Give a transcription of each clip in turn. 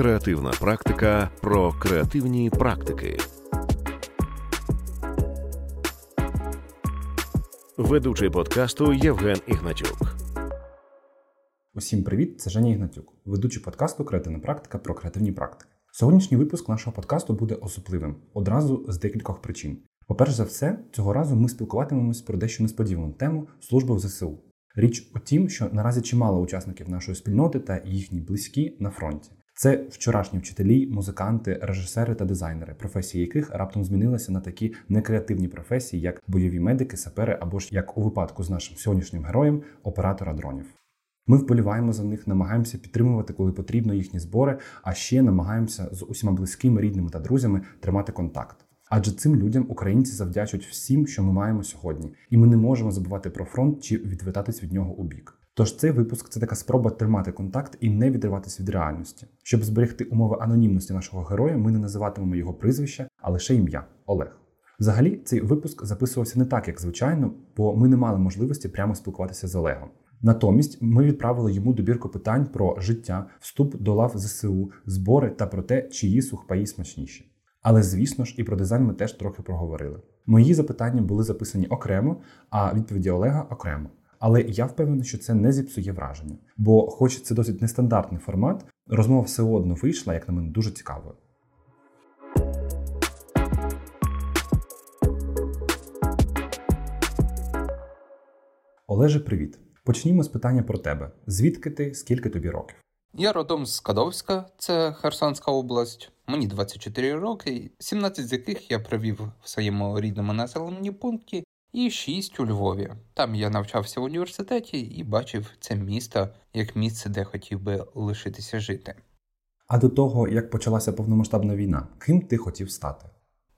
Креативна практика про креативні практики. Ведучий подкасту Євген Ігнатюк. Усім привіт! Це Женя Ігнатюк, ведучий подкасту Креативна практика про креативні практики. Сьогоднішній випуск нашого подкасту буде особливим одразу з декількох причин. По-перше за все, цього разу ми спілкуватимемось про дещо несподівану тему служби в ЗСУ. Річ у тім, що наразі чимало учасників нашої спільноти та їхні близькі на фронті. Це вчорашні вчителі, музиканти, режисери та дизайнери, професії яких раптом змінилися на такі некреативні професії, як бойові медики, сапери або ж як у випадку з нашим сьогоднішнім героєм оператора дронів. Ми вболіваємо за них, намагаємося підтримувати, коли потрібно їхні збори, а ще намагаємося з усіма близькими, рідними та друзями тримати контакт. Адже цим людям українці завдячують всім, що ми маємо сьогодні, і ми не можемо забувати про фронт чи відвертатись від нього у бік. Тож цей випуск це така спроба тримати контакт і не відриватися від реальності. Щоб зберегти умови анонімності нашого героя, ми не називатимемо його прізвище, а лише ім'я Олег. Взагалі, цей випуск записувався не так, як звичайно, бо ми не мали можливості прямо спілкуватися з Олегом. Натомість ми відправили йому добірку питань про життя, вступ до лав ЗСУ, збори та про те, чиї сухпаї смачніші. Але звісно ж, і про дизайн ми теж трохи проговорили. Мої запитання були записані окремо, а відповіді Олега окремо. Але я впевнений, що це не зіпсує враження. Бо, хоч це досить нестандартний формат, розмова все одно вийшла, як на мене, дуже цікавою. Олеже, привіт! Почнімо з питання про тебе. Звідки ти, скільки тобі років? Я родом з Кадовська, це Херсонська область. Мені 24 роки, 17 з яких я провів в своєму рідному населеному пункті, і 6 у Львові. Там я навчався в університеті і бачив це місто як місце, де хотів би лишитися жити. А до того, як почалася повномасштабна війна, ким ти хотів стати?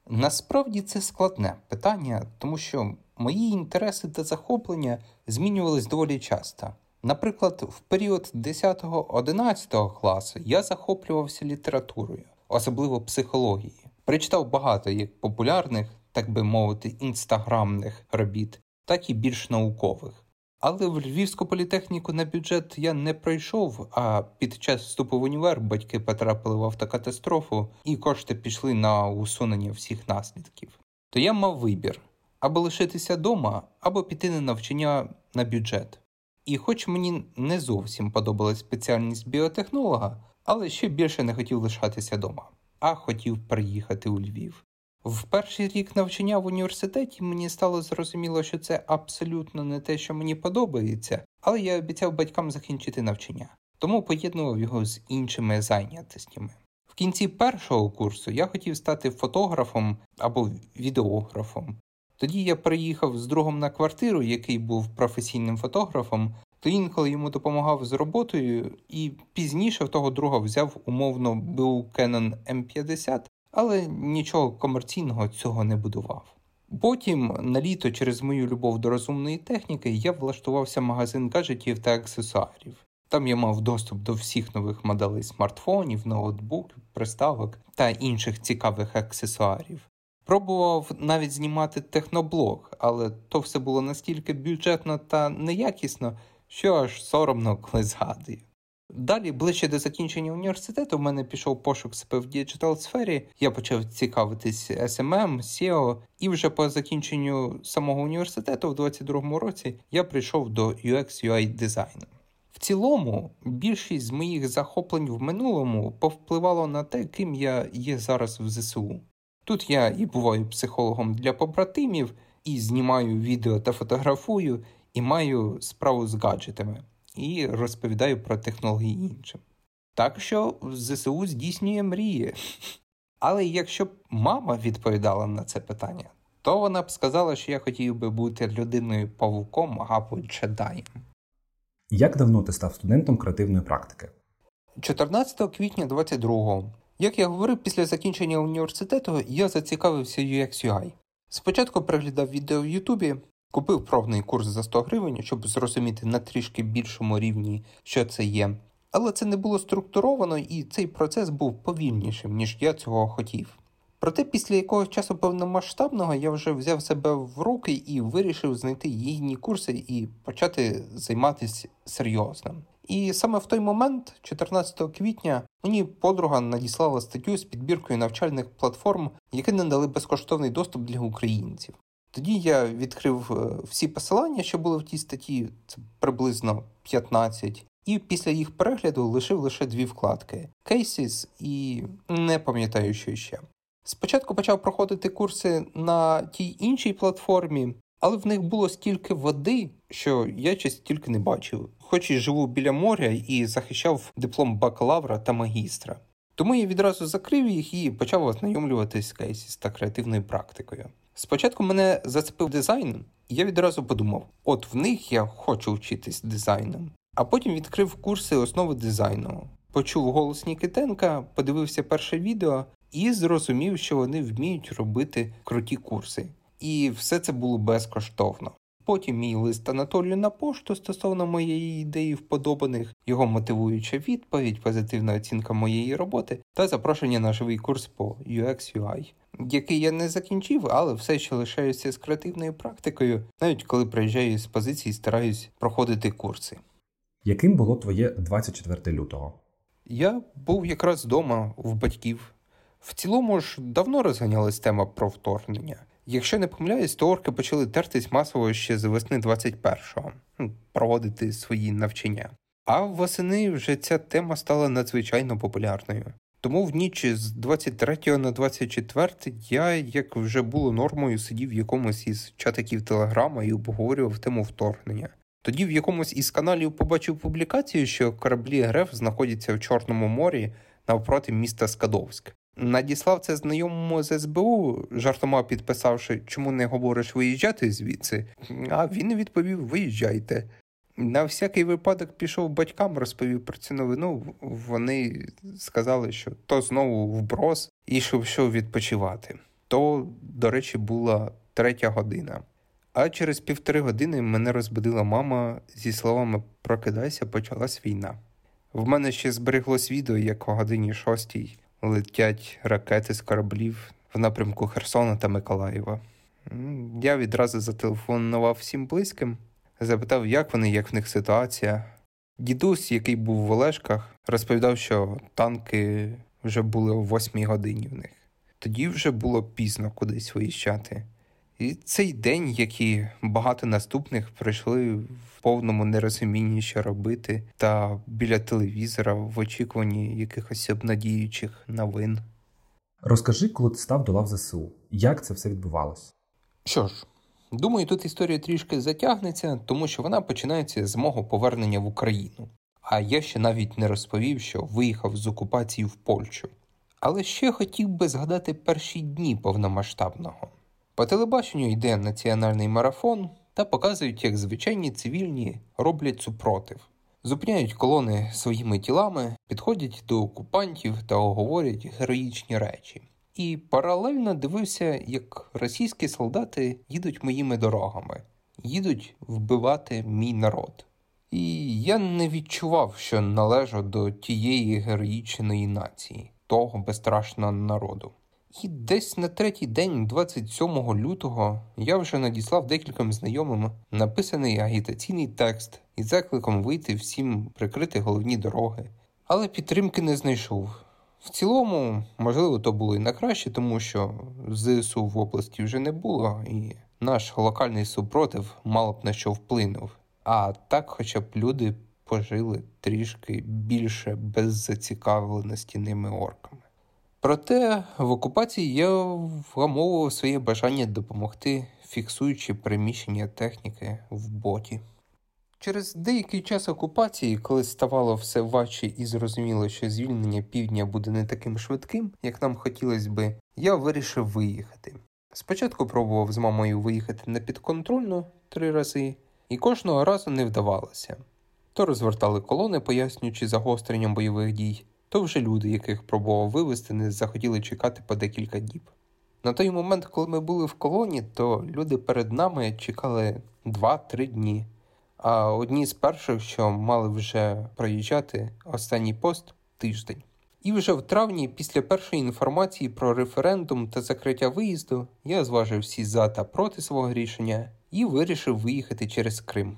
Насправді це складне питання, тому що мої інтереси та захоплення змінювались доволі часто. Наприклад, в період 10-11 класу я захоплювався літературою, особливо психологією. Прочитав багато як популярних, так би мовити, інстаграмних робіт, так і більш наукових. Але в Львівську політехніку на бюджет я не пройшов, а під час вступу в універ батьки потрапили в автокатастрофу, і кошти пішли на усунення всіх наслідків. То я мав вибір або лишитися вдома, або піти на навчання на бюджет. І хоч мені не зовсім подобалась спеціальність біотехнолога, але ще більше не хотів лишатися вдома, а хотів приїхати у Львів. В перший рік навчання в університеті мені стало зрозуміло, що це абсолютно не те, що мені подобається, але я обіцяв батькам закінчити навчання, тому поєднував його з іншими зайнятостями. В кінці першого курсу я хотів стати фотографом або відеографом. Тоді я приїхав з другом на квартиру, який був професійним фотографом, то інколи йому допомагав з роботою, і пізніше в того друга взяв умовно був Canon M50, але нічого комерційного цього не будував. Потім, на літо, через мою любов до розумної техніки, я влаштувався в магазин гаджетів та аксесуарів. Там я мав доступ до всіх нових моделей смартфонів, ноутбуків, приставок та інших цікавих аксесуарів. Пробував навіть знімати техноблог, але то все було настільки бюджетно та неякісно, що аж соромно коли згадую. Далі, ближче до закінчення університету, в мене пішов пошук себе в digital сфері. Я почав цікавитись SMM, SEO, і вже по закінченню самого університету в 22-му році я прийшов до UX UI дизайну. В цілому, більшість з моїх захоплень в минулому повпливало на те, ким я є зараз в ЗСУ. Тут я і буваю психологом для побратимів, і знімаю відео та фотографую, і маю справу з гаджетами, і розповідаю про технології іншим. Так що ЗСУ здійснює мрії. Але якщо б мама відповідала на це питання, то вона б сказала, що я хотів би бути людиною павуком або джедаєм. Як давно ти став студентом креативної практики? 14 квітня 22-го. Як я говорив, після закінчення університету я зацікавився UX UI. Спочатку переглядав відео в Ютубі, купив пробний курс за 100 гривень, щоб зрозуміти на трішки більшому рівні, що це є. Але це не було структуровано і цей процес був повільнішим, ніж я цього хотів. Проте після якогось часу повномасштабного я вже взяв себе в руки і вирішив знайти гідні курси і почати займатися серйозно. І саме в той момент, 14 квітня, мені подруга надіслала статтю з підбіркою навчальних платформ, які надали безкоштовний доступ для українців. Тоді я відкрив е, всі посилання, що були в тій статті, це приблизно 15, і після їх перегляду лишив лише дві вкладки: Cases і не пам'ятаю, що ще. Спочатку почав проходити курси на тій іншій платформі, але в них було стільки води, що я ще стільки не бачив, хоч і живу біля моря і захищав диплом бакалавра та магістра. Тому я відразу закрив їх і почав ознайомлюватись з кейсіс та креативною практикою. Спочатку мене зацепив дизайн, і я відразу подумав: от в них я хочу вчитись дизайном. А потім відкрив курси основи дизайну, почув голос Нікітенка, подивився перше відео і зрозумів, що вони вміють робити круті курси. І все це було безкоштовно. Потім мій лист Анатолію на пошту стосовно моєї ідеї вподобаних, його мотивуюча відповідь, позитивна оцінка моєї роботи та запрошення на живий курс по UX UI, який я не закінчив, але все ще лишаюся з креативною практикою, навіть коли приїжджаю з позиції, стараюсь проходити курси. Яким було твоє 24 лютого? Я був якраз вдома в батьків. В цілому ж давно розганялась тема про вторгнення. Якщо не помиляюсь, то орки почали тертись масово ще з весни 21-го, ну, проводити свої навчання. А восени вже ця тема стала надзвичайно популярною. Тому в ніч з 23 на 24 я, як вже було нормою, сидів в якомусь із чатиків Телеграма і обговорював тему вторгнення. Тоді в якомусь із каналів побачив публікацію, що кораблі РФ знаходяться в Чорному морі навпроти міста Скадовськ. Надіслав це знайомому з СБУ, жартома підписавши, чому не говориш виїжджати звідси. А він відповів: Виїжджайте. На всякий випадок пішов батькам, розповів про цю новину. Вони сказали, що то знову вброс і що відпочивати. То, до речі, була третя година. А через півтори години мене розбудила мама зі словами Прокидайся, почалась війна. В мене ще збереглось відео, як о годині шостій летять ракети з кораблів в напрямку Херсона та Миколаєва. Я відразу зателефонував всім близьким, запитав, як вони, як в них ситуація. Дідусь, який був в Олешках, розповідав, що танки вже були о восьмій годині в них. Тоді вже було пізно кудись виїжджати. І цей день, як і багато наступних, пройшли в повному нерозумінні, що робити, та біля телевізора в очікуванні якихось обнадіючих новин. Розкажи, коли ти став до лав ЗСУ, як це все відбувалось? Що ж, думаю, тут історія трішки затягнеться, тому що вона починається з мого повернення в Україну. А я ще навіть не розповів, що виїхав з окупації в Польщу. Але ще хотів би згадати перші дні повномасштабного. По телебаченню йде національний марафон та показують, як звичайні цивільні роблять супротив, зупиняють колони своїми тілами, підходять до окупантів та оговорять героїчні речі. І паралельно дивився, як російські солдати їдуть моїми дорогами, їдуть вбивати мій народ. І я не відчував, що належу до тієї героїчної нації, того безстрашного народу. І десь на третій день, 27 лютого, я вже надіслав декільком знайомим написаний агітаційний текст із закликом вийти всім прикрити головні дороги, але підтримки не знайшов. В цілому, можливо, то було і на краще, тому що ЗСУ в області вже не було, і наш локальний супротив мало б на що вплинув. А так, хоча б люди пожили трішки більше без зацікавленості ними орками. Проте в окупації я вгамовував своє бажання допомогти, фіксуючи приміщення техніки в боті. Через деякий час окупації, коли ставало все важче і зрозуміло, що звільнення півдня буде не таким швидким, як нам хотілося би, я вирішив виїхати. Спочатку пробував з мамою виїхати на підконтрольну три рази, і кожного разу не вдавалося. То розвертали колони, пояснюючи загостренням бойових дій, то вже люди, яких пробував вивезти, не захотіли чекати по декілька діб. На той момент, коли ми були в колоні, то люди перед нами чекали 2-3 дні. А одні з перших, що мали вже проїжджати останній пост тиждень. І вже в травні, після першої інформації про референдум та закриття виїзду, я зважив всі за та проти свого рішення і вирішив виїхати через Крим.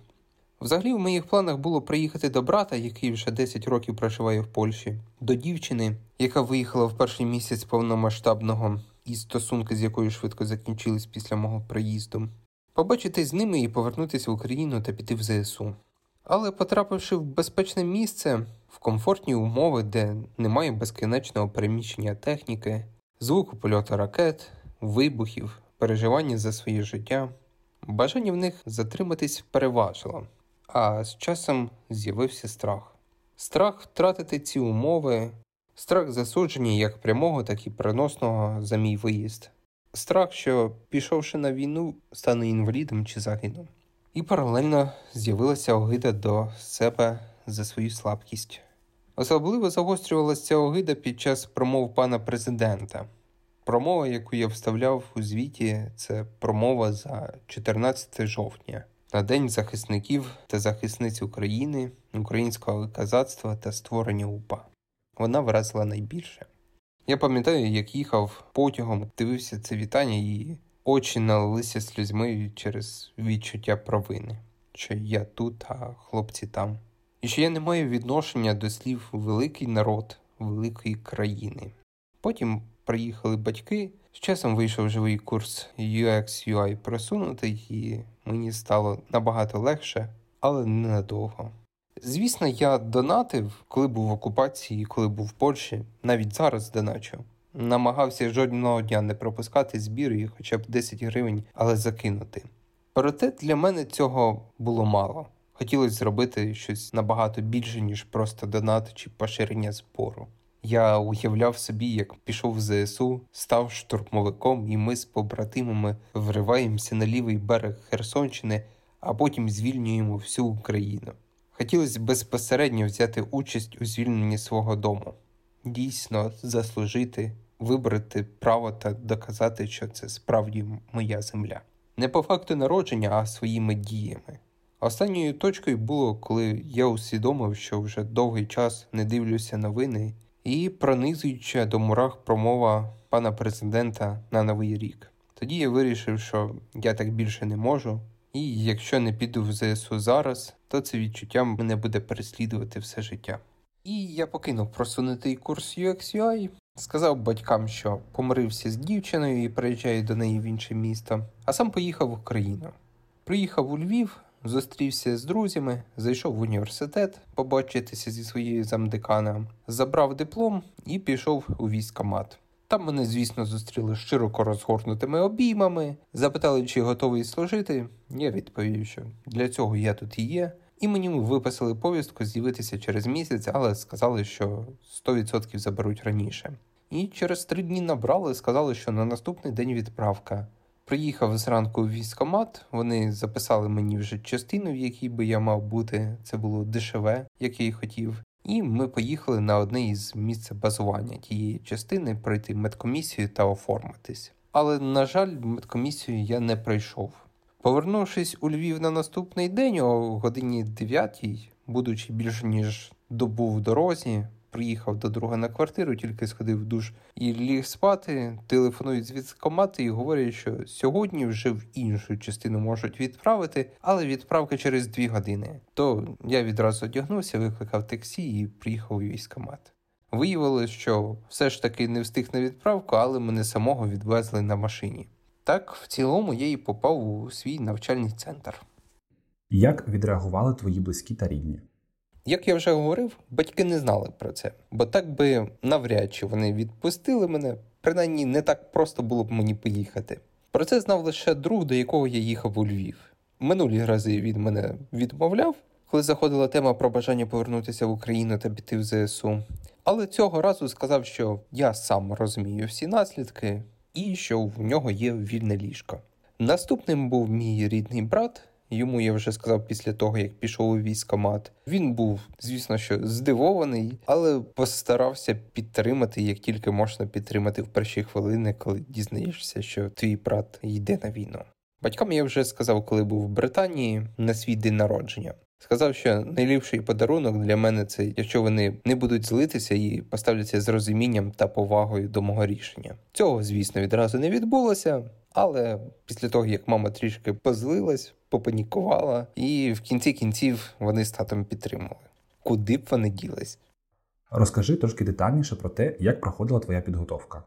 Взагалі, в моїх планах було приїхати до брата, який вже 10 років проживає в Польщі, до дівчини, яка виїхала в перший місяць повномасштабного, і стосунки з якою швидко закінчились після мого приїзду, побачити з ними і повернутися в Україну та піти в ЗСУ. Але потрапивши в безпечне місце, в комфортні умови, де немає безкінечного переміщення техніки, звуку польоту ракет, вибухів, переживання за своє життя, бажання в них затриматись переважило, а з часом з'явився страх. Страх втратити ці умови, страх засудження як прямого, так і переносного за мій виїзд, страх, що, пішовши на війну, стану інвалідом чи загину. І паралельно з'явилася огида до себе за свою слабкість. Особливо загострювалася огида під час промов пана президента. Промова, яку я вставляв у звіті, це промова за 14 жовтня, на День захисників та захисниць України, українського казацтва та створення УПА. Вона вразила найбільше. Я пам'ятаю, як їхав потягом, дивився це вітання, і очі налилися сльозьми через відчуття провини, що я тут, а хлопці там. І що я не маю відношення до слів великий народ великої країни. Потім приїхали батьки. З часом вийшов живий курс UX UI просунутий, і мені стало набагато легше, але ненадовго. Звісно, я донатив, коли був в окупації, коли був в Польщі, навіть зараз доначу. Намагався жодного дня не пропускати збір і хоча б 10 гривень, але закинути. Проте для мене цього було мало. Хотілося зробити щось набагато більше, ніж просто донат чи поширення збору. Я уявляв собі, як пішов в ЗСУ, став штурмовиком, і ми з побратимами вриваємося на лівий берег Херсонщини, а потім звільнюємо всю Україну. Хотілося безпосередньо взяти участь у звільненні свого дому, дійсно заслужити, вибрати право та доказати, що це справді моя земля. Не по факту народження, а своїми діями. Останньою точкою було, коли я усвідомив, що вже довгий час не дивлюся новини і пронизуюча до мурах промова пана президента на новий рік. Тоді я вирішив, що я так більше не можу, і якщо не піду в ЗСУ зараз, то це відчуття мене буде переслідувати все життя. І я покинув просунутий курс UX-UI, сказав батькам, що помирився з дівчиною і приїжджаю до неї в інше місто, а сам поїхав в Україну. Приїхав у Львів, Зустрівся з друзями, зайшов в університет побачитися зі своєю замдекана, забрав диплом і пішов у військомат. Там мене, звісно, зустріли широко розгорнутими обіймами, запитали, чи готовий служити. Я відповів, що для цього я тут і є. І мені виписали повістку з'явитися через місяць, але сказали, що 100% заберуть раніше. І через три дні набрали, сказали, що на наступний день відправка. Приїхав зранку в військомат, вони записали мені вже частину, в якій би я мав бути. Це було дешеве, як я й хотів. І ми поїхали на одне із місць базування тієї частини пройти медкомісію та оформитись. Але, на жаль, медкомісію я не пройшов. Повернувшись у Львів на наступний день о годині 9, будучи більше ніж добу в дорозі, приїхав до друга на квартиру, тільки сходив в душ і ліг спати. Телефонують з військкомати і говорять, що сьогодні вже в іншу частину можуть відправити, але відправка через дві години. То я відразу одягнувся, викликав таксі і приїхав у військкомат. Виявилось, що все ж таки не встиг на відправку, але мене самого відвезли на машині. Так, в цілому я і попав у свій навчальний центр. Як відреагували твої близькі та рідні? Як я вже говорив, батьки не знали про це, бо так би навряд чи вони відпустили мене, принаймні не так просто було б мені поїхати. Про це знав лише друг, до якого я їхав у Львів. Минулі рази він мене відмовляв, коли заходила тема про бажання повернутися в Україну та піти в ЗСУ. Але цього разу сказав, що я сам розумію всі наслідки і що в нього є вільне ліжко. Наступним був мій рідний брат. Йому я вже сказав після того, як пішов у військомат. Він був, звісно, що здивований, але постарався підтримати, як тільки можна підтримати в перші хвилини, коли дізнаєшся, що твій брат йде на війну. Батькам я вже сказав, коли був в Британії на свій день народження. Сказав, що найліпший подарунок для мене це якщо вони не будуть злитися і поставляться з розумінням та повагою до мого рішення. Цього, звісно, відразу не відбулося, але після того як мама трішки позлилась, попанікувала, і в кінці кінців вони з татом підтримали. Куди б вони ділись? Розкажи трошки детальніше про те, як проходила твоя підготовка.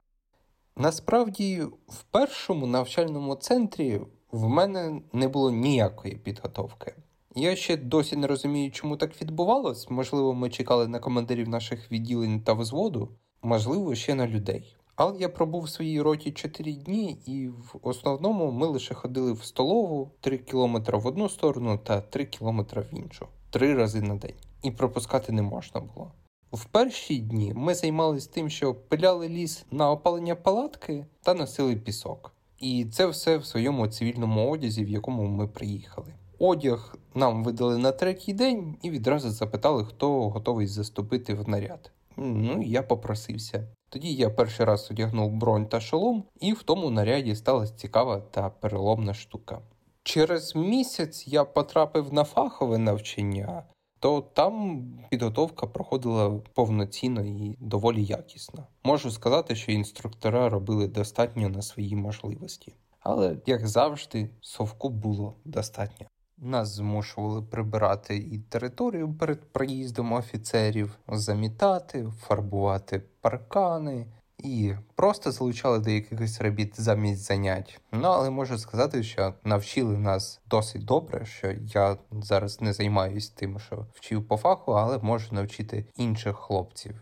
Насправді, в першому навчальному центрі в мене не було ніякої підготовки. Я ще досі не розумію, чому так відбувалось. Можливо, ми чекали на командирів наших відділень та взводу, можливо, ще на людей. Але я пробув в своїй роті 4 дні, і в основному ми лише ходили в столову 3 кілометри в одну сторону та 3 кілометри в іншу, три рази на день. І пропускати не можна було. В перші дні ми займалися тим, що пиляли ліс на опалення палатки та носили пісок. І це все в своєму цивільному одязі, в якому ми приїхали. Одяг нам видали на третій день і відразу запитали, хто готовий заступити в наряд. Ну і я попросився. Тоді я перший раз одягнув бронь та шолом, і в тому наряді сталася цікава та переломна штука. Через місяць я потрапив на фахове навчання, то там підготовка проходила повноцінно і доволі якісно. Можу сказати, що інструктора робили достатньо на свої можливості. Але, як завжди, совку було достатньо. Нас змушували прибирати і територію перед приїздом офіцерів, замітати, фарбувати паркани і просто залучали до якихось робіт замість занять. Ну але можу сказати, що навчили нас досить добре, що я зараз не займаюся тим, що вчив по фаху, але можу навчити інших хлопців.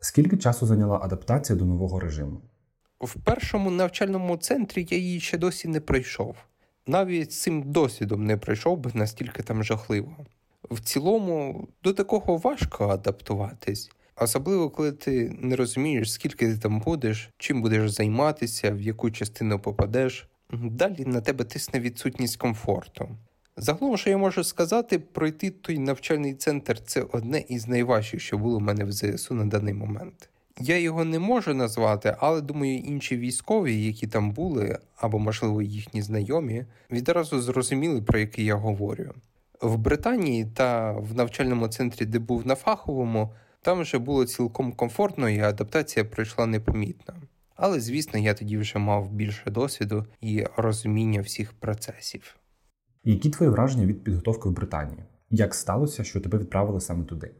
Скільки часу зайняла адаптація до нового режиму? В першому навчальному центрі я її ще досі не пройшов навіть з цим досвідом не пройшов би настільки там жахливо. В цілому до такого важко адаптуватись, особливо коли ти не розумієш, скільки ти там будеш, чим будеш займатися, в яку частину попадеш. Далі на тебе тисне відсутність комфорту. Загалом, що я можу сказати, пройти той навчальний центр це одне із найважчих, що було в мене в ЗСУ на даний момент. Я його не можу назвати, але думаю, інші військові, які там були, або, можливо, їхні знайомі, відразу зрозуміли, про який я говорю. В Британії та в навчальному центрі, де був на фаховому, там вже було цілком комфортно і адаптація пройшла непомітно. Але, звісно, я тоді вже мав більше досвіду і розуміння всіх процесів. Які твої враження від підготовки в Британії? Як сталося, що тебе відправили саме туди?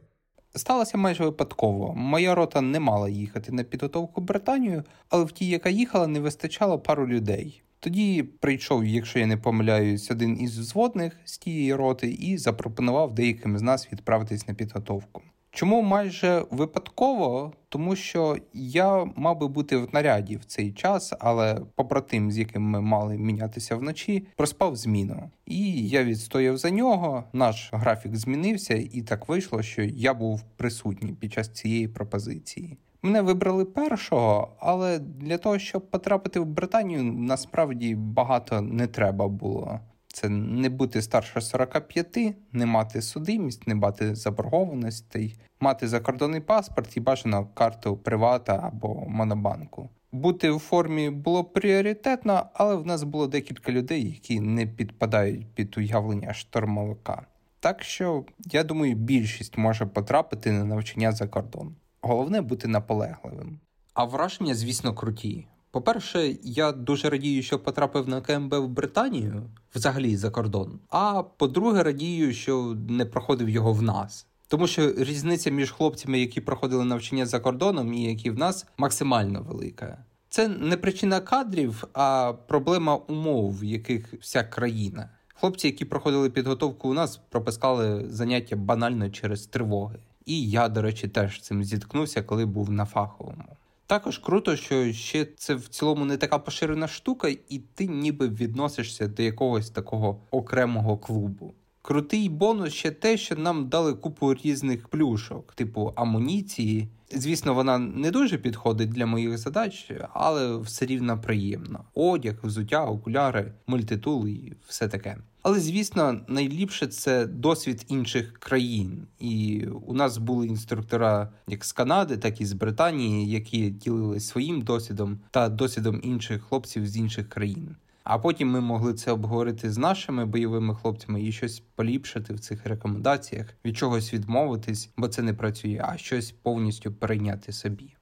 Сталося майже випадково. Моя рота не мала їхати на підготовку Британію, але в тій, яка їхала, не вистачало пару людей. Тоді прийшов, якщо я не помиляюсь, один із взводних з тієї роти і запропонував деяким з нас відправитись на підготовку. Чому майже випадково? Тому що я мав би бути в наряді в цей час, але побратим, з яким ми мали мінятися вночі, проспав зміну. І я відстояв за нього. Наш графік змінився, і так вийшло, що я був присутній під час цієї пропозиції. Мене вибрали першого, але для того, щоб потрапити в Британію, насправді багато не треба було. Це не бути старше 45, не мати судимість, не мати заборгованостей, мати закордонний паспорт і бажано карту привата або монобанку. Бути в формі було пріоритетно, але в нас було декілька людей, які не підпадають під уявлення штормовика. Так що, я думаю, більшість може потрапити на навчання за кордон. Головне бути наполегливим. А враження, звісно, круті. По-перше, я дуже радію, що потрапив на КМБ в Британію взагалі за кордон. А по-друге, радію, що не проходив його в нас. Тому що різниця між хлопцями, які проходили навчання за кордоном, і які в нас максимально велика. Це не причина кадрів, а проблема умов, в яких вся країна. Хлопці, які проходили підготовку у нас, пропускали заняття банально через тривоги. І я, до речі, теж цим зіткнувся, коли був на фаховому. Також круто, що ще це в цілому не така поширена штука, і ти ніби відносишся до якогось такого окремого клубу. Крутий бонус ще те, що нам дали купу різних плюшок, типу амуніції. Звісно, вона не дуже підходить для моїх задач, але все рівно приємно. Одяг, взуття, окуляри, мультитул і все таке. Але звісно, найліпше це досвід інших країн, і у нас були інструктора як з Канади, так і з Британії, які ділились своїм досвідом та досвідом інших хлопців з інших країн. А потім ми могли це обговорити з нашими бойовими хлопцями і щось поліпшити в цих рекомендаціях, від чогось відмовитись, бо це не працює, а щось повністю перейняти собі.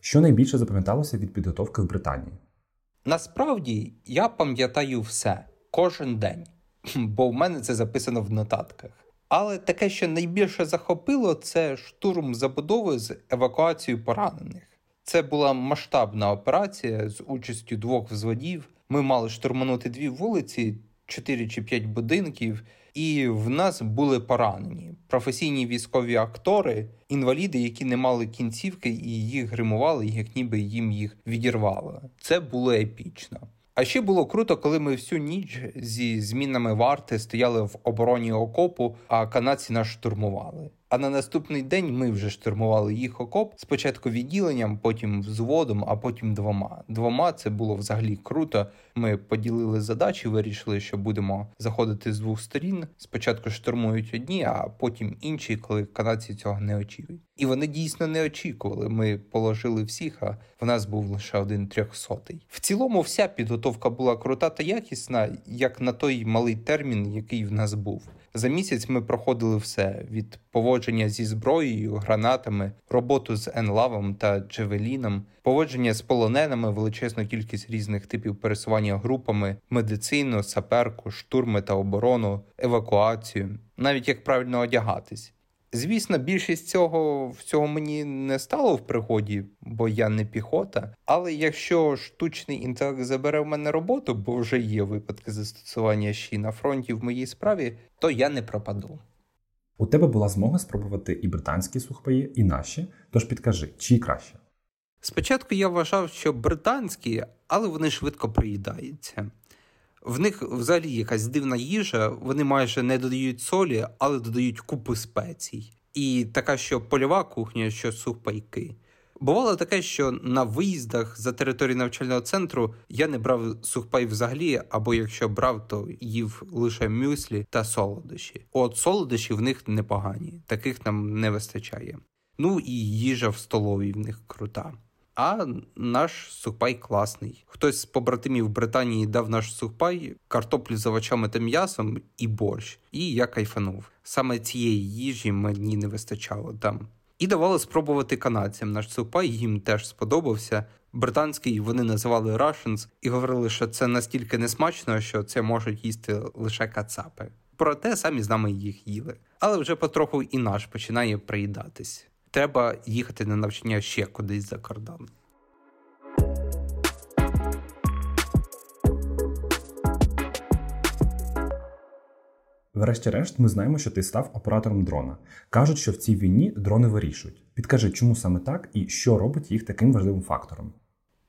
Що найбільше запам'яталося від підготовки в Британії? Насправді я пам'ятаю все кожен день. бо в мене це записано в нотатках. Але таке, що найбільше захопило, це штурм забудови з евакуацією поранених. Це була масштабна операція з участю двох взводів. Ми мали штурманути дві вулиці, чотири чи п'ять будинків, і в нас були поранені професійні військові актори, інваліди, які не мали кінцівки, і їх гримували, як ніби їм їх відірвало. Це було епічно. А ще було круто, коли ми всю ніч зі змінами варти стояли в обороні окопу, а канадці нас штурмували. А на наступний день ми вже штурмували їх окоп спочатку відділенням, потім взводом, а потім двома. Двома це було взагалі круто. Ми поділили задачі, вирішили, що будемо заходити з двох сторін. Спочатку штурмують одні, а потім інші, коли канадці цього не очікують. І вони дійсно не очікували. Ми положили всіх, а в нас був лише один трьохсотий. В цілому, вся підготовка була крута та якісна, як на той малий термін, який в нас був. За місяць ми проходили все від поводження зі зброєю, гранатами, роботу з енлавом та джевеліном, поводження з полоненими, величезну кількість різних типів пересування групами, медицину, саперку, штурми та оборону, евакуацію, навіть як правильно одягатись. Звісно, більшість цього всього мені не стало в пригоді, бо я не піхота. Але якщо штучний інтелект забере в мене роботу, бо вже є випадки застосування ще на фронті в моїй справі, то я не пропаду. У тебе була змога спробувати і британські сухпаї, і наші. Тож підкажи, чиї краще? Спочатку я вважав, що британські, але вони швидко приїдаються. В них взагалі якась дивна їжа, вони майже не додають солі, але додають купу спецій. І така, що польова кухня, що сухпайки. Бувало таке, що на виїздах за територію навчального центру я не брав сухпай взагалі, або якщо брав, то їв лише мюслі та солодощі. От солодощі в них непогані, таких нам не вистачає. Ну і їжа в столовій в них крута. А наш сухпай класний. Хтось з побратимів Британії дав наш сухпай, картоплю з овочами та м'ясом і борщ. І я кайфанув. Саме цієї їжі мені не вистачало там. І давали спробувати канадцям. Наш сухпай їм теж сподобався. Британський вони називали Russians і говорили, що це настільки несмачно, що це можуть їсти лише кацапи. Проте самі з нами їх їли. Але вже потроху і наш починає приїдатись треба їхати на навчання ще кудись за кордон. Врешті-решт, ми знаємо, що ти став оператором дрона. Кажуть, що в цій війні дрони вирішують. Підкажи, чому саме так і що робить їх таким важливим фактором.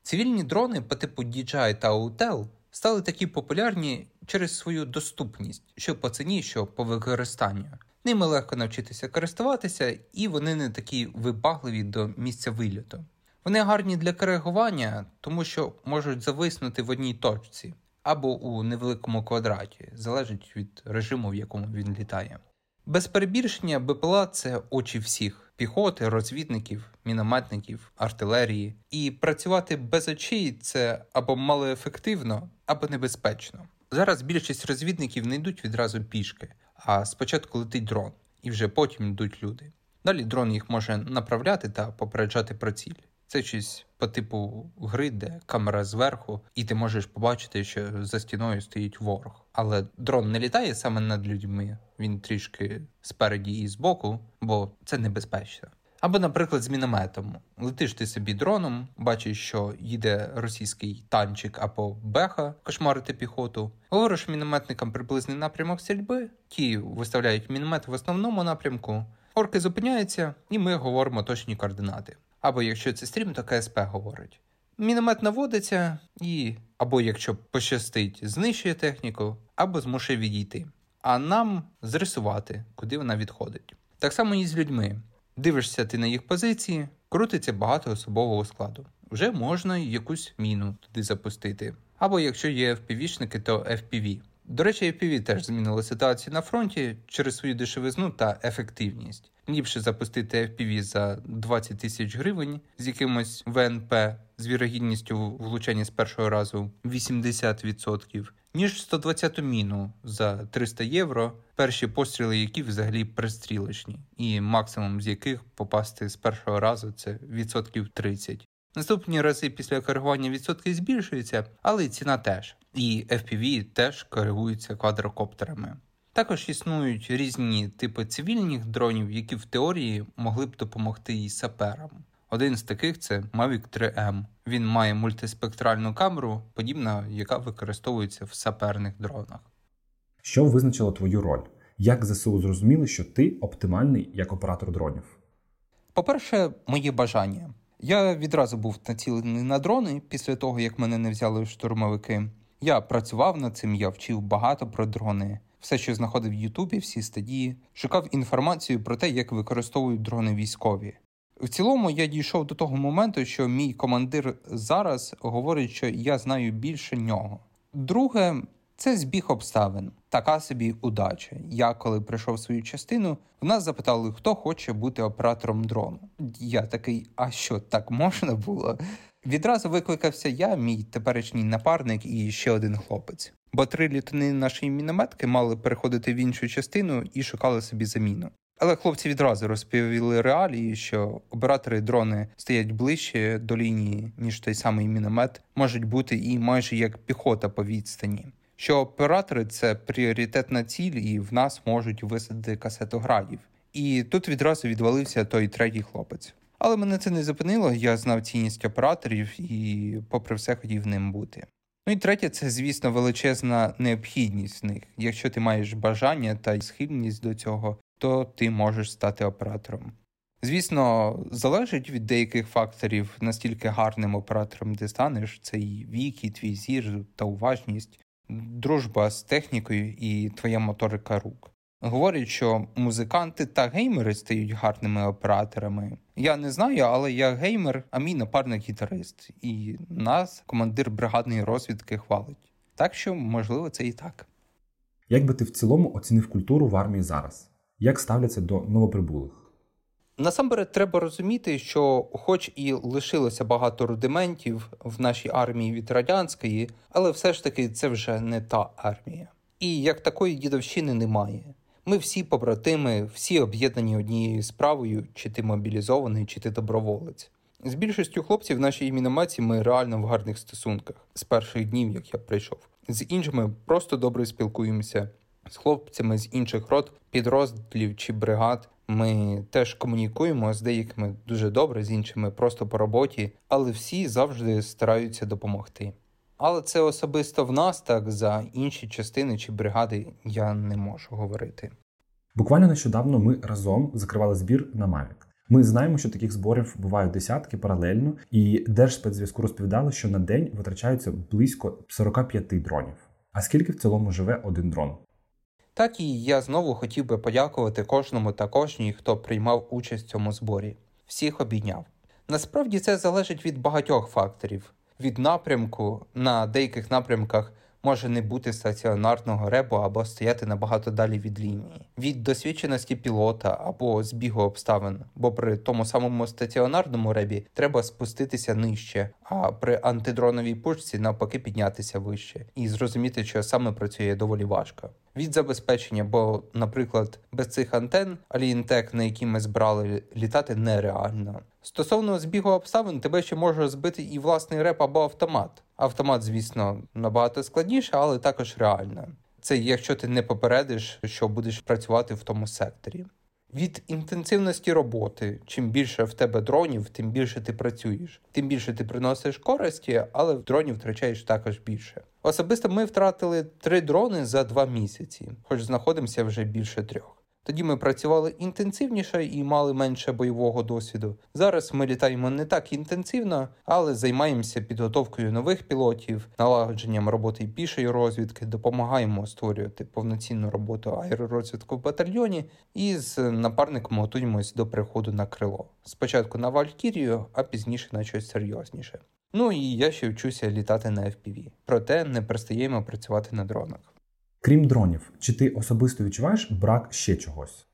Цивільні дрони по типу DJI та Autel стали такі популярні через свою доступність, що по ціні, що по використанню. Ними легко навчитися користуватися, і вони не такі вибагливі до місця вильоту. Вони гарні для коригування, тому що можуть зависнути в одній точці або у невеликому квадраті, залежить від режиму, в якому він літає. Без перебільшення БПЛА це очі всіх піхоти, розвідників, мінометників, артилерії. І працювати без очей це або малоефективно, або небезпечно. Зараз більшість розвідників не йдуть відразу пішки, а спочатку летить дрон, і вже потім йдуть люди. Далі дрон їх може направляти та попереджати про ціль. Це щось по типу гри, де камера зверху, і ти можеш побачити, що за стіною стоїть ворог. Але дрон не літає саме над людьми, він трішки спереді і збоку, бо це небезпечно. Або, наприклад, з мінометом. Летиш ти собі дроном, бачиш, що їде російський танчик або беха кошмарити піхоту. Говориш мінометникам приблизний напрямок стрільби, ті виставляють міномет в основному напрямку. Орки зупиняються, і ми говоримо точні координати. Або якщо це стрім, то КСП говорить. Міномет наводиться і, або якщо пощастить, знищує техніку, або змушує відійти. А нам зрисувати, куди вона відходить. Так само і з людьми. Дивишся ти на їх позиції, крутиться багато особового складу. Вже можна якусь міну туди запустити. Або якщо є FPV-шники, то FPV. До речі, FPV теж змінило ситуацію на фронті через свою дешевизну та ефективність. Ліпше запустити FPV за 20 тисяч гривень з якимось ВНП з вірогідністю влучання з першого разу 80%, ніж 120-ту міну за 300 євро, перші постріли, які взагалі пристрілочні, і максимум з яких попасти з першого разу це відсотків 30. Наступні рази після коригування відсотки збільшуються, але й ціна теж. І FPV теж коригуються квадрокоптерами. Також існують різні типи цивільних дронів, які в теорії могли б допомогти і саперам. Один з таких це Mavic 3M. Він має мультиспектральну камеру, подібна, яка використовується в саперних дронах. Що визначило твою роль? Як ЗСУ зрозуміли, що ти оптимальний як оператор дронів? По-перше, моє бажання. Я відразу був націлений на дрони після того, як мене не взяли штурмовики. Я працював над цим, я вчив багато про дрони. Все, що знаходив в Ютубі, всі стадії, шукав інформацію про те, як використовують дрони військові. В цілому я дійшов до того моменту, що мій командир зараз говорить, що я знаю більше нього. Друге, це збіг обставин, така собі удача. Я, коли прийшов свою частину, в нас запитали, хто хоче бути оператором дрону. Я такий, а що так можна було? Відразу викликався я, мій теперішній напарник і ще один хлопець. Бо три літини нашої мінометки мали переходити в іншу частину і шукали собі заміну. Але хлопці відразу розповіли реалії, що оператори дрони стоять ближче до лінії, ніж той самий міномет, можуть бути і майже як піхота по відстані. Що оператори це пріоритетна ціль, і в нас можуть висадити касету градів. І тут відразу відвалився той третій хлопець. Але мене це не зупинило, я знав цінність операторів і, попри все, хотів ним бути. Ну і третє, це, звісно, величезна необхідність в них. Якщо ти маєш бажання та схильність до цього, то ти можеш стати оператором. Звісно, залежить від деяких факторів, настільки гарним оператором ти станеш, це і вік, і твій зір та уважність, дружба з технікою і твоя моторика рук. Говорять, що музиканти та геймери стають гарними операторами. Я не знаю, але я геймер, а мій напарник гітарист, і нас командир бригадної розвідки хвалить. Так що, можливо, це і так. Як би ти в цілому оцінив культуру в армії зараз? Як ставляться до новоприбулих? Насамперед, треба розуміти, що, хоч і лишилося багато рудиментів в нашій армії від радянської, але все ж таки це вже не та армія. І як такої дідовщини немає. Ми всі побратими, всі об'єднані однією справою, чи ти мобілізований, чи ти доброволець. З більшістю хлопців в нашій міномаці ми реально в гарних стосунках з перших днів, як я прийшов. З іншими просто добре спілкуємося. З хлопцями з інших рот, підрозділів чи бригад ми теж комунікуємо з деякими дуже добре, з іншими просто по роботі, але всі завжди стараються допомогти. Але це особисто в нас, так за інші частини чи бригади я не можу говорити. Буквально нещодавно ми разом закривали збір на Mavic. Ми знаємо, що таких зборів бувають десятки паралельно, і Держспецзв'язку розповідали, що на день витрачаються близько 45 дронів. А скільки в цілому живе один дрон? Так і я знову хотів би подякувати кожному та кожній, хто приймав участь в цьому зборі. Всіх обійняв. Насправді це залежить від багатьох факторів від напрямку на деяких напрямках може не бути стаціонарного ребу або стояти набагато далі від лінії, від досвідченості пілота або збігу обставин, бо при тому самому стаціонарному ребі треба спуститися нижче, а при антидроновій пушці навпаки піднятися вище і зрозуміти, що саме працює доволі важко. Від забезпечення, бо, наприклад, без цих антен Алієнтек, на які ми збирали літати, нереально. Стосовно збігу обставин, тебе ще може збити і власний реп або автомат. Автомат, звісно, набагато складніше, але також реально. Це якщо ти не попередиш, що будеш працювати в тому секторі. Від інтенсивності роботи, чим більше в тебе дронів, тим більше ти працюєш, тим більше ти приносиш користі, але в дронів втрачаєш також більше. Особисто ми втратили три дрони за два місяці, хоч знаходимося вже більше трьох. Тоді ми працювали інтенсивніше і мали менше бойового досвіду. Зараз ми літаємо не так інтенсивно, але займаємося підготовкою нових пілотів, налагодженням роботи пішої розвідки, допомагаємо створювати повноцінну роботу аеророзвідку в батальйоні і з напарником готуємось до приходу на крило. Спочатку на Валькірію, а пізніше на щось серйозніше. Ну і я ще вчуся літати на FPV. проте не перестаємо працювати на дронах. Крім дронів, чи ти особисто відчуваєш брак ще чогось?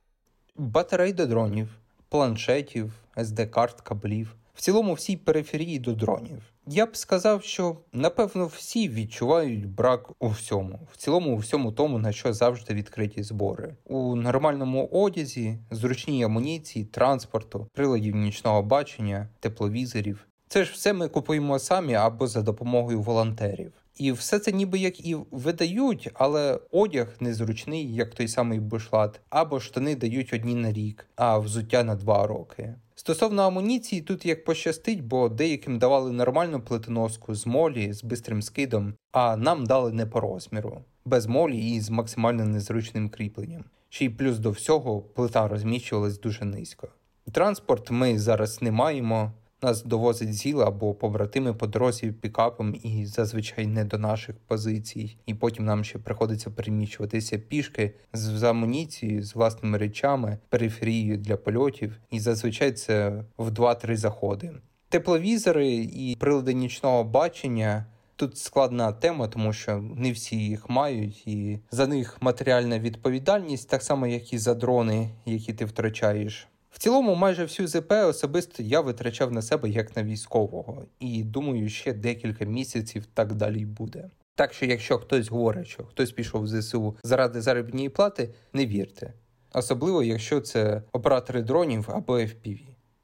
Батарей до дронів, планшетів, SD-карт, каблів. В цілому всій периферії до дронів. Я б сказав, що напевно всі відчувають брак у всьому, в цілому, у всьому тому, на що завжди відкриті збори. У нормальному одязі, зручній амуніції, транспорту, приладів нічного бачення, тепловізорів. Це ж все ми купуємо самі або за допомогою волонтерів. І все це ніби як і видають, але одяг незручний, як той самий бушлат, або штани дають одні на рік, а взуття на два роки. Стосовно амуніції, тут як пощастить, бо деяким давали нормальну плитоноску з молі з бистрим скидом, а нам дали не по розміру, без молі і з максимально незручним кріпленням. Ще й плюс до всього плита розміщувалась дуже низько. Транспорт ми зараз не маємо. Нас довозить зіла або побратими по дорозі пікапом і зазвичай не до наших позицій. І потім нам ще приходиться переміщуватися пішки з амуніцією, з власними речами, периферією для польотів. І зазвичай це в 2-3 заходи. Тепловізори і прилади нічного бачення. Тут складна тема, тому що не всі їх мають, і за них матеріальна відповідальність, так само як і за дрони, які ти втрачаєш. В цілому, майже всю ЗП особисто я витрачав на себе як на військового, і думаю, ще декілька місяців так далі й буде. Так що, якщо хтось говорить, що хтось пішов в ЗСУ заради заробітної плати, не вірте. Особливо, якщо це оператори дронів або FPV.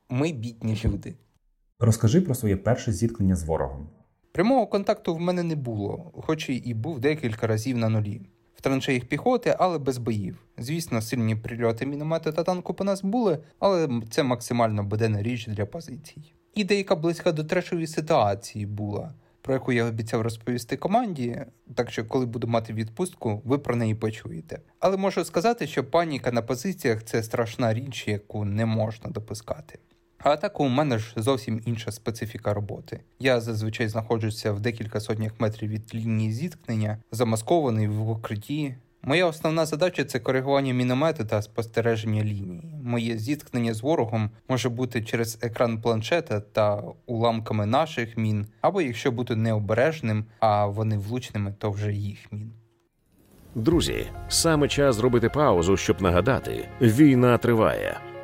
Ми бідні люди. Розкажи про своє перше зіткнення з ворогом. Прямого контакту в мене не було, хоч і був декілька разів на нулі. Траншеях піхоти, але без боїв. Звісно, сильні прильоти міномети та танку по нас були, але це максимально буденна річ для позицій. І деяка близька до трешової ситуації була, про яку я обіцяв розповісти команді, так що, коли буду мати відпустку, ви про неї почуєте. Але можу сказати, що паніка на позиціях це страшна річ, яку не можна допускати. А так у мене ж зовсім інша специфіка роботи. Я зазвичай знаходжуся в декілька сотнях метрів від лінії зіткнення, замаскований в укритті. Моя основна задача це коригування міномету та спостереження лінії. Моє зіткнення з ворогом може бути через екран планшета та уламками наших мін, або якщо бути необережним, а вони влучними, то вже їх мін. Друзі, саме час зробити паузу, щоб нагадати: війна триває.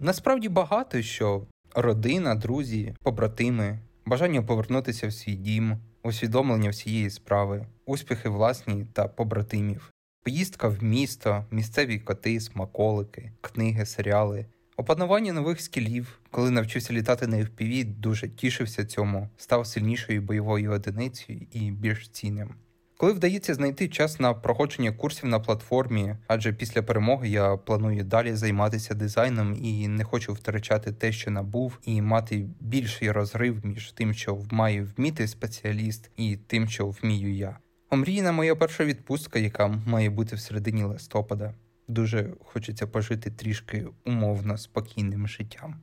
Насправді багато що родина, друзі, побратими, бажання повернутися в свій дім, усвідомлення всієї справи, успіхи власні та побратимів, поїздка в місто, місцеві коти, смаколики, книги, серіали, опанування нових скілів. Коли навчився літати на FPV, дуже тішився цьому, став сильнішою бойовою одиницею і більш цінним. Коли вдається знайти час на проходження курсів на платформі, адже після перемоги я планую далі займатися дизайном і не хочу втрачати те, що набув, і мати більший розрив між тим, що має вміти спеціаліст, і тим, що вмію я. Омріяна моя перша відпустка, яка має бути в середині листопада. Дуже хочеться пожити трішки умовно спокійним життям.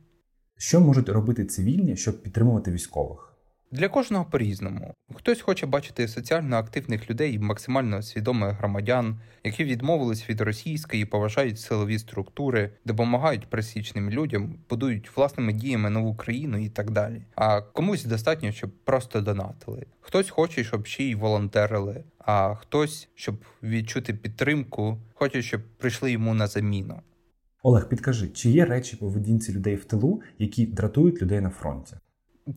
Що можуть робити цивільні, щоб підтримувати військових? Для кожного по-різному. Хтось хоче бачити соціально активних людей і максимально свідомих громадян, які відмовились від російської, поважають силові структури, допомагають пересічним людям, будують власними діями нову країну і так далі. А комусь достатньо, щоб просто донатили. Хтось хоче, щоб ще й волонтерили, а хтось, щоб відчути підтримку, хоче, щоб прийшли йому на заміну. Олег, підкажи, чи є речі поведінці людей в тилу, які дратують людей на фронті?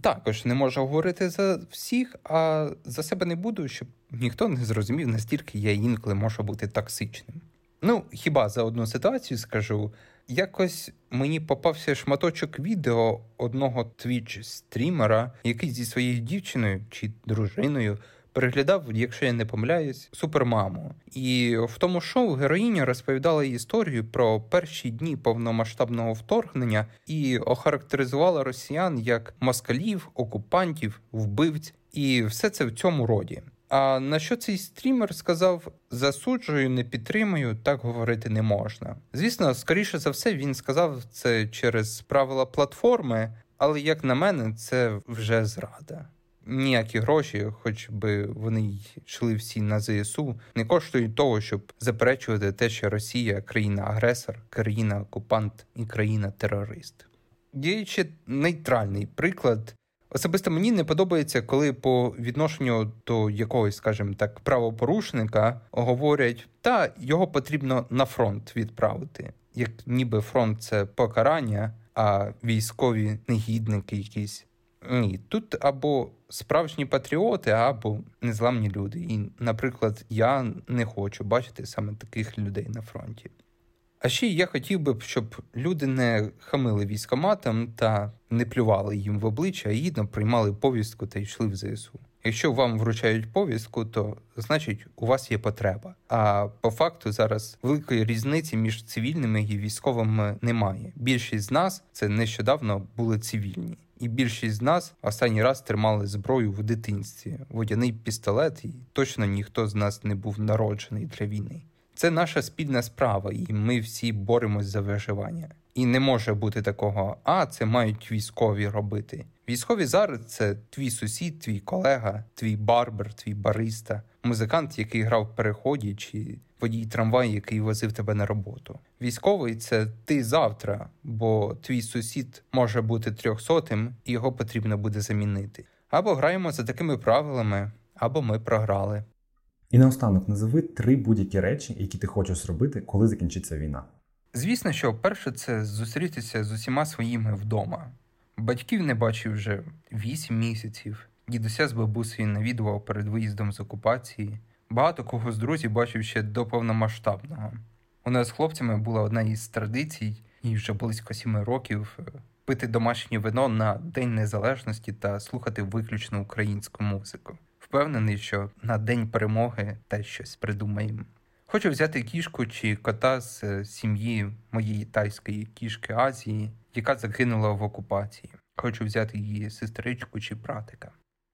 Також не можу говорити за всіх, а за себе не буду, щоб ніхто не зрозумів, настільки я інколи можу бути токсичним. Ну, хіба за одну ситуацію скажу, якось мені попався шматочок відео одного твіч-стрімера, який зі своєю дівчиною чи дружиною переглядав, якщо я не помиляюсь, супермаму. І в тому шоу героїня розповідала історію про перші дні повномасштабного вторгнення і охарактеризувала росіян як москалів, окупантів, вбивць, і все це в цьому роді. А на що цей стрімер сказав: засуджую, не підтримую, так говорити не можна. Звісно, скоріше за все, він сказав це через правила платформи, але як на мене, це вже зрада ніякі гроші, хоч би вони йшли всі на ЗСУ, не коштують того, щоб заперечувати те, що Росія країна-агресор, країна-окупант і країна-терорист. Є ще нейтральний приклад. Особисто мені не подобається, коли по відношенню до якогось, скажімо так, правопорушника говорять, та його потрібно на фронт відправити, як ніби фронт це покарання, а військові негідники якісь. Ні, тут або справжні патріоти, або незламні люди. І, наприклад, я не хочу бачити саме таких людей на фронті. А ще я хотів би, щоб люди не хамили військоматам та не плювали їм в обличчя, а гідно приймали повістку та йшли в ЗСУ. Якщо вам вручають повістку, то значить у вас є потреба. А по факту зараз великої різниці між цивільними і військовими немає. Більшість з нас це нещодавно були цивільні, і більшість з нас останній раз тримали зброю в дитинстві, водяний пістолет, і точно ніхто з нас не був народжений для війни. Це наша спільна справа, і ми всі боремось за виживання. І не може бути такого, а це мають військові робити. Військові зараз це твій сусід, твій колега, твій барбер, твій бариста, музикант, який грав в переході, чи водій трамвай, який возив тебе на роботу. Військовий це ти завтра, бо твій сусід може бути трьохсотим, і його потрібно буде замінити. Або граємо за такими правилами, або ми програли. І наостанок назови три будь-які речі, які ти хочеш зробити, коли закінчиться війна. Звісно, що перше це зустрітися з усіма своїми вдома. Батьків не бачив вже вісім місяців. Дідуся з бабусею навідував перед виїздом з окупації. Багато кого з друзів бачив ще до повномасштабного. У нас з хлопцями була одна із традицій, і вже близько сіми років е, пити домашнє вино на День Незалежності та слухати виключно українську музику. Впевнений, що на день перемоги теж щось придумаємо. Хочу взяти кішку чи кота з е, сім'ї моєї тайської кішки Азії, яка загинула в окупації. Хочу взяти її сестричку чи братика.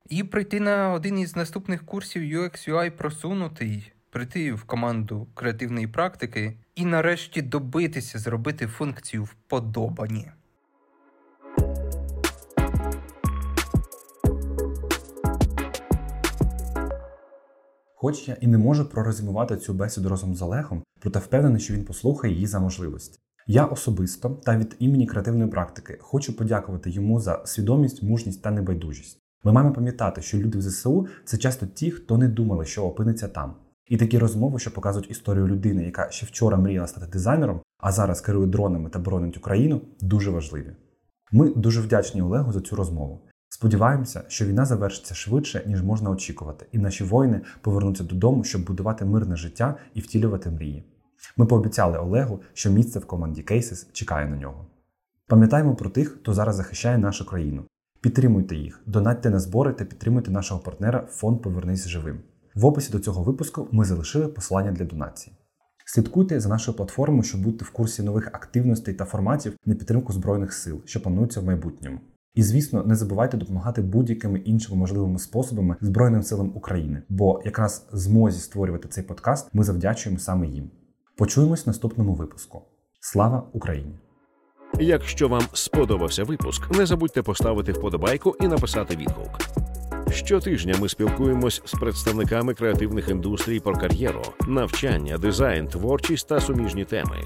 І прийти на один із наступних курсів UX UI просунутий, прийти в команду креативної практики і нарешті добитися зробити функцію вподобані. Хоч я і не можу пророзумувати цю бесіду разом з Олегом, проте впевнений, що він послухає її за можливості. Я особисто та від імені креативної практики хочу подякувати йому за свідомість, мужність та небайдужість. Ми маємо пам'ятати, що люди в ЗСУ це часто ті, хто не думали, що опиниться там. І такі розмови, що показують історію людини, яка ще вчора мріяла стати дизайнером, а зараз керує дронами та боронить Україну, дуже важливі. Ми дуже вдячні Олегу за цю розмову. Сподіваємося, що війна завершиться швидше, ніж можна очікувати, і наші воїни повернуться додому, щоб будувати мирне життя і втілювати мрії. Ми пообіцяли Олегу, що місце в команді Cases чекає на нього. Пам'ятаємо про тих, хто зараз захищає нашу країну. Підтримуйте їх, донатьте на збори та підтримуйте нашого партнера Фонд Повернись живим. В описі до цього випуску ми залишили посилання для донації. Слідкуйте за нашою платформою, щоб бути в курсі нових активностей та форматів на підтримку Збройних сил, що плануються в майбутньому. І звісно, не забувайте допомагати будь-якими іншими можливими способами Збройним силам України, бо якраз змозі створювати цей подкаст ми завдячуємо саме їм. Почуємось в наступному випуску. Слава Україні! Якщо вам сподобався випуск, не забудьте поставити вподобайку і написати відгук. Щотижня ми спілкуємось з представниками креативних індустрій про кар'єру, навчання, дизайн, творчість та суміжні теми.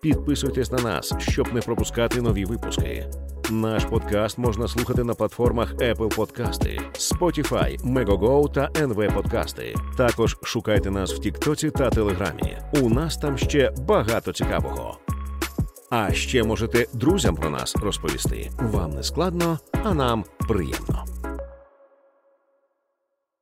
Підписуйтесь на нас, щоб не пропускати нові випуски. Наш подкаст можна слухати на платформах Apple Подкасти, Spotify, Megogo та NV Подкасти. Також шукайте нас в Тіктоці та Телеграмі. У нас там ще багато цікавого. А ще можете друзям про нас розповісти. Вам не складно, а нам приємно.